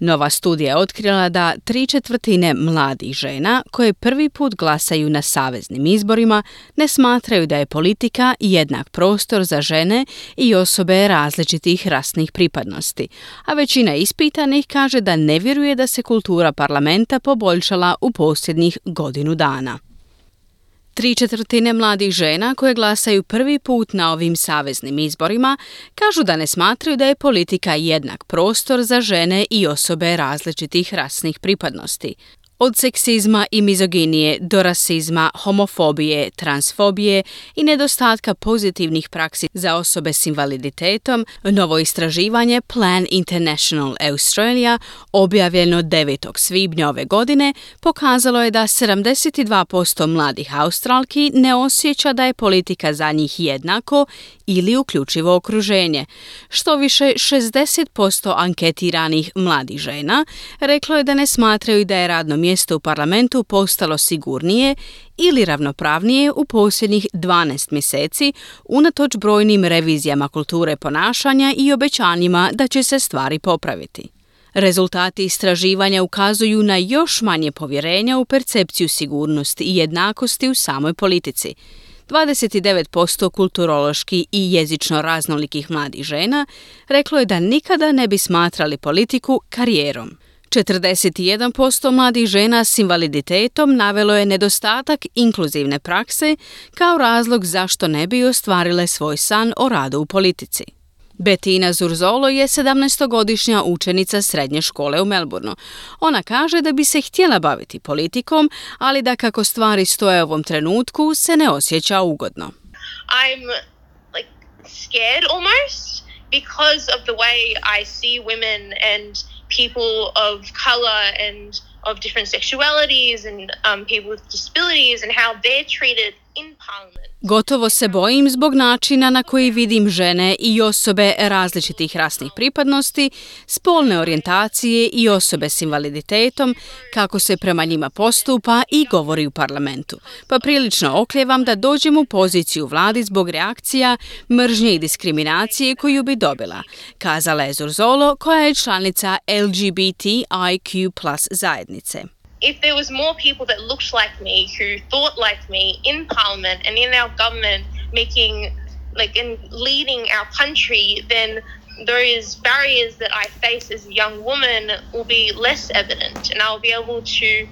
Nova studija je otkrila da tri četvrtine mladih žena koje prvi put glasaju na saveznim izborima ne smatraju da je politika jednak prostor za žene i osobe različitih rasnih pripadnosti, a većina ispitanih kaže da ne vjeruje da se kultura parlamenta poboljšala u posljednjih godinu dana. Tri četvrtine mladih žena koje glasaju prvi put na ovim saveznim izborima kažu da ne smatraju da je politika jednak prostor za žene i osobe različitih rasnih pripadnosti. Od seksizma i mizoginije do rasizma, homofobije, transfobije i nedostatka pozitivnih praksi za osobe s invaliditetom, novo istraživanje Plan International Australia, objavljeno 9. svibnja ove godine, pokazalo je da 72% mladih Australki ne osjeća da je politika za njih jednako ili uključivo okruženje. Što više 60% anketiranih mladih žena reklo je da ne smatraju da je radno mjesto u parlamentu postalo sigurnije ili ravnopravnije u posljednjih 12 mjeseci unatoč brojnim revizijama kulture ponašanja i obećanjima da će se stvari popraviti. Rezultati istraživanja ukazuju na još manje povjerenja u percepciju sigurnosti i jednakosti u samoj politici. 29% kulturološki i jezično raznolikih mladih žena reklo je da nikada ne bi smatrali politiku karijerom. 41% mladih žena s invaliditetom navelo je nedostatak inkluzivne prakse kao razlog zašto ne bi ostvarile svoj san o radu u politici. Betina Zurzolo je 17-godišnja učenica srednje škole u Melbourneu. Ona kaže da bi se htjela baviti politikom, ali da kako stvari stoje u ovom trenutku se ne osjeća ugodno. I'm like scared almost because of the way I see women and people of color and of different sexualities and um, people with disabilities and how they're treated. Gotovo se bojim zbog načina na koji vidim žene i osobe različitih rasnih pripadnosti, spolne orijentacije i osobe s invaliditetom, kako se prema njima postupa i govori u parlamentu. Pa prilično okljevam da dođem u poziciju vladi zbog reakcija, mržnje i diskriminacije koju bi dobila, kazala je Zurzolo koja je članica LGBTIQ plus zajednice. If there was more people that looked like me, who thought like me in Parliament and in our government, making like and leading our country, then those barriers that I face as a young woman will be less evident, and I'll be able to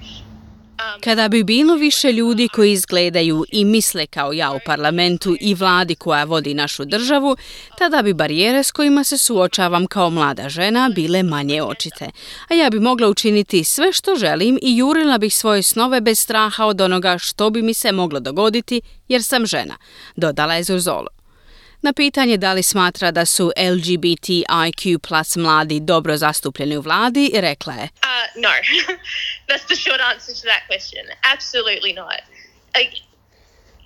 Kada bi bilo više ljudi koji izgledaju i misle kao ja u parlamentu i vladi koja vodi našu državu, tada bi barijere s kojima se suočavam kao mlada žena bile manje očite. A ja bi mogla učiniti sve što želim i jurila bih svoje snove bez straha od onoga što bi mi se moglo dogoditi jer sam žena, dodala je Zurzolo. Na pitanje da li smatra da su LGBTIQ plus mladi dobro zastupljeni u vladi, rekla je uh, No. That's the short answer to that question. Absolutely not. Like,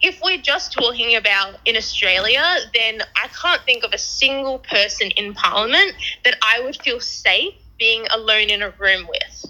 if we're just talking about in Australia, then I can't think of a single person in Parliament that I would feel safe being alone in a room with.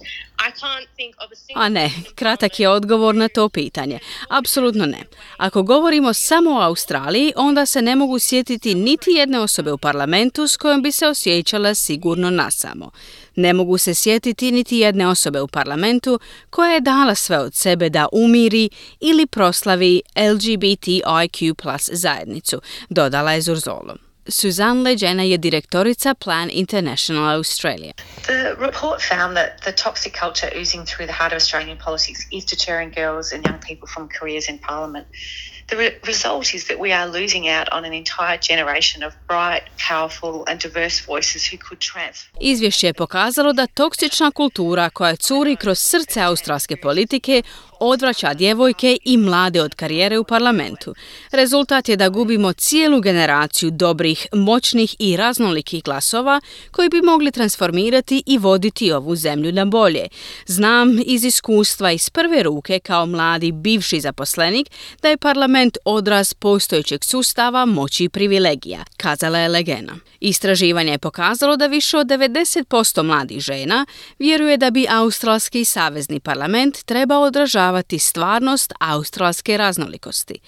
A ne, kratak je odgovor na to pitanje. Apsolutno ne. Ako govorimo samo o Australiji, onda se ne mogu sjetiti niti jedne osobe u parlamentu s kojom bi se osjećala sigurno nasamo. Ne mogu se sjetiti niti jedne osobe u parlamentu koja je dala sve od sebe da umiri ili proslavi LGBTIQ plus zajednicu, dodala je Zurzolo. Suzanne Legena je direktorica Plan International Australia. The report found that the toxic culture oozing through the heart of Australian politics is deterring girls and young people from careers in parliament. The re- result is that we are losing out on an entire generation of bright, powerful and diverse voices who could transform. Izvješće je pokazalo da toksična kultura koja curi kroz srce australske politike odvraća djevojke i mlade od karijere u parlamentu. Rezultat je da gubimo cijelu generaciju dobrih, moćnih i raznolikih glasova koji bi mogli transformirati i voditi ovu zemlju na bolje. Znam iz iskustva iz prve ruke kao mladi bivši zaposlenik da je parlament odraz postojećeg sustava moći i privilegija, kazala je Legena. Istraživanje je pokazalo da više od 90% mladih žena vjeruje da bi Australski savezni parlament trebao odražavati stvarnost australske raznolikosti.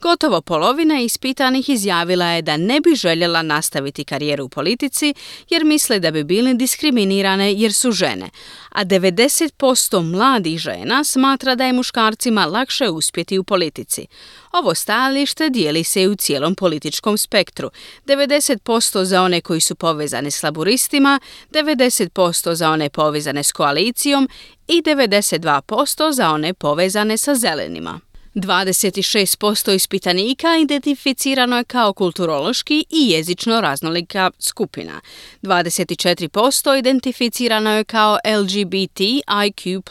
Gotovo polovina ispitanih izjavila je da ne bi željela nastaviti karijeru u politici jer misle da bi bili diskriminirane jer su žene, a 90% mladih žena smatra da je muškarcima lakše uspjeti u politici. Ovo stajalište dijeli se i u cijelom političkom spektru. 90% za one koji su povezani s laburistima, 90% za one povezane s koalicijom i 92% za one povezane sa zelenima. 26% ispitanika identificirano je kao kulturološki i jezično raznolika skupina. 24% identificirano je kao LGBTIQ+.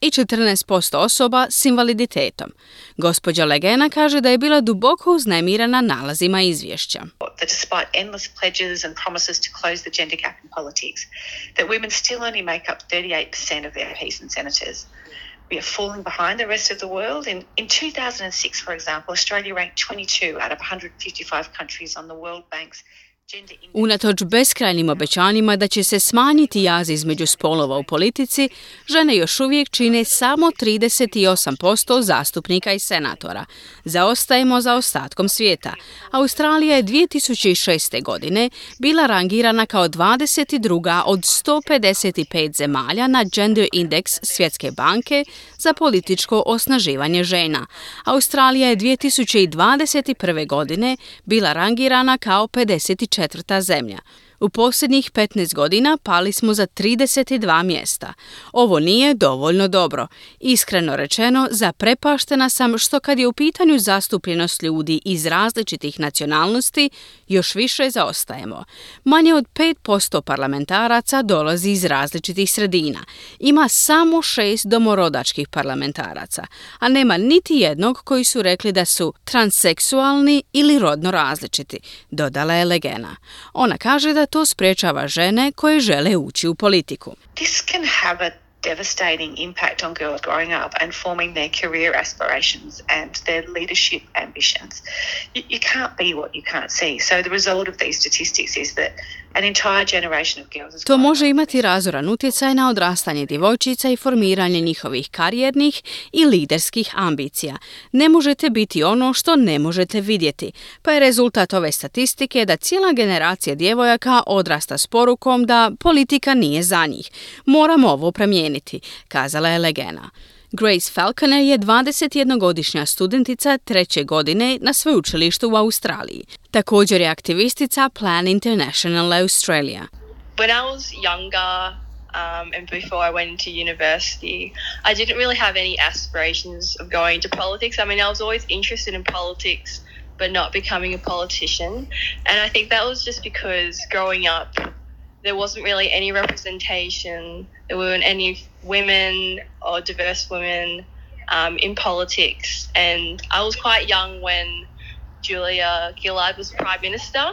I 14% osoba s invaliditetom. Gospođa Legena kaže da je bila duboko uznemirena nalazima izvješća. Despite endless pledges and promises to close the gender gap in politics, that women still only make up 38% of MPs and senators. we are falling behind the rest of the world. In, in 2006, for example, Australia ranked 22 out of 155 countries on the World Bank's Unatoč beskrajnim obećanjima da će se smanjiti jaz između spolova u politici, žene još uvijek čine samo 38% zastupnika i senatora. Zaostajemo za ostatkom svijeta. Australija je 2006. godine bila rangirana kao 22. od 155 zemalja na Gender Index Svjetske banke za političko osnaživanje žena. Australija je 2021. godine bila rangirana kao 54 četvrta zemlja. U posljednjih 15 godina pali smo za 32 mjesta. Ovo nije dovoljno dobro. Iskreno rečeno, zaprepaštena sam što kad je u pitanju zastupljenost ljudi iz različitih nacionalnosti, još više zaostajemo. Manje od 5% parlamentaraca dolazi iz različitih sredina. Ima samo šest domorodačkih parlamentaraca, a nema niti jednog koji su rekli da su transseksualni ili rodno različiti, dodala je Legena. Ona kaže da to sprečava žene koje žele ući u politiku. This can have a devastating impact on girls growing up and forming their career aspirations and their leadership ambitions. You, you can't be what you can't see. So the result of these statistics is that To može imati razoran utjecaj na odrastanje djevojčica i formiranje njihovih karijernih i liderskih ambicija. Ne možete biti ono što ne možete vidjeti, pa je rezultat ove statistike da cijela generacija djevojaka odrasta s porukom da politika nije za njih. Moramo ovo promijeniti, kazala je Legena. Grace Falconer je 21-godišnja studentica treće godine na sveučilištu u Australiji. Također je aktivistica Plan International Australia. When I was younger, um, and before I went into university, I didn't really have any aspirations of going into politics. I mean, I was always interested in politics, but not becoming a politician. And I think that was just because growing up, there wasn't really any representation. There weren't any women or diverse women um, in politics. And I was quite young when Julia Gillard was prime minister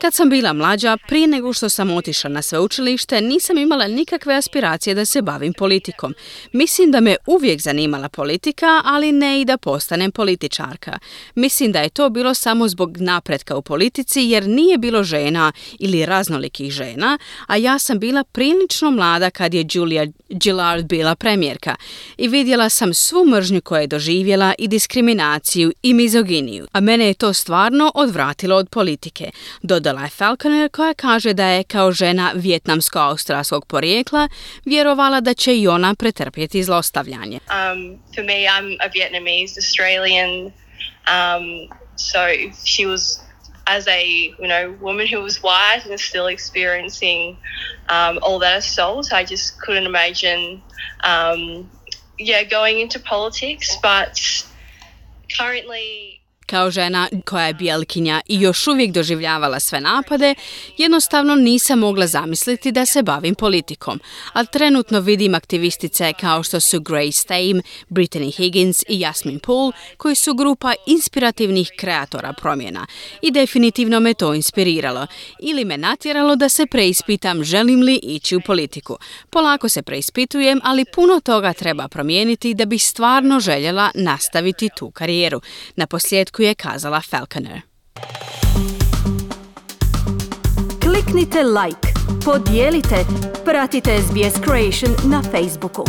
Kad sam bila mlađa, prije nego što sam otišla na sveučilište, nisam imala nikakve aspiracije da se bavim politikom. Mislim da me uvijek zanimala politika, ali ne i da postanem političarka. Mislim da je to bilo samo zbog napretka u politici jer nije bilo žena ili raznolikih žena, a ja sam bila prilično mlada kad je Julia Gillard bila premijerka i vidjela sam svu mržnju koju je doživjela i diskriminaciju i mizoginiju, a mene je to stvarno odvratilo od politike. Dodala je Falconer koja kaže da je kao žena vjetnamsko-australskog porijekla vjerovala da će i ona pretrpjeti zlostavljanje. Um, for me, I'm a Vietnamese Australian, um, so she was as a you know woman who was white and still experiencing um, all that assault, I just couldn't imagine, um, yeah, going into politics. But currently. Kao žena koja je bijelkinja i još uvijek doživljavala sve napade, jednostavno nisam mogla zamisliti da se bavim politikom, a trenutno vidim aktivistice kao što su Grace Stame, Brittany Higgins i Jasmine Poole, koji su grupa inspirativnih kreatora promjena i definitivno me to inspiriralo ili me natjeralo da se preispitam želim li ići u politiku. Polako se preispitujem, ali puno toga treba promijeniti da bih stvarno željela nastaviti tu karijeru. Na posljedku je kazala Falconer. Kliknite like, podijelite, pratite SBS Creation na Facebooku.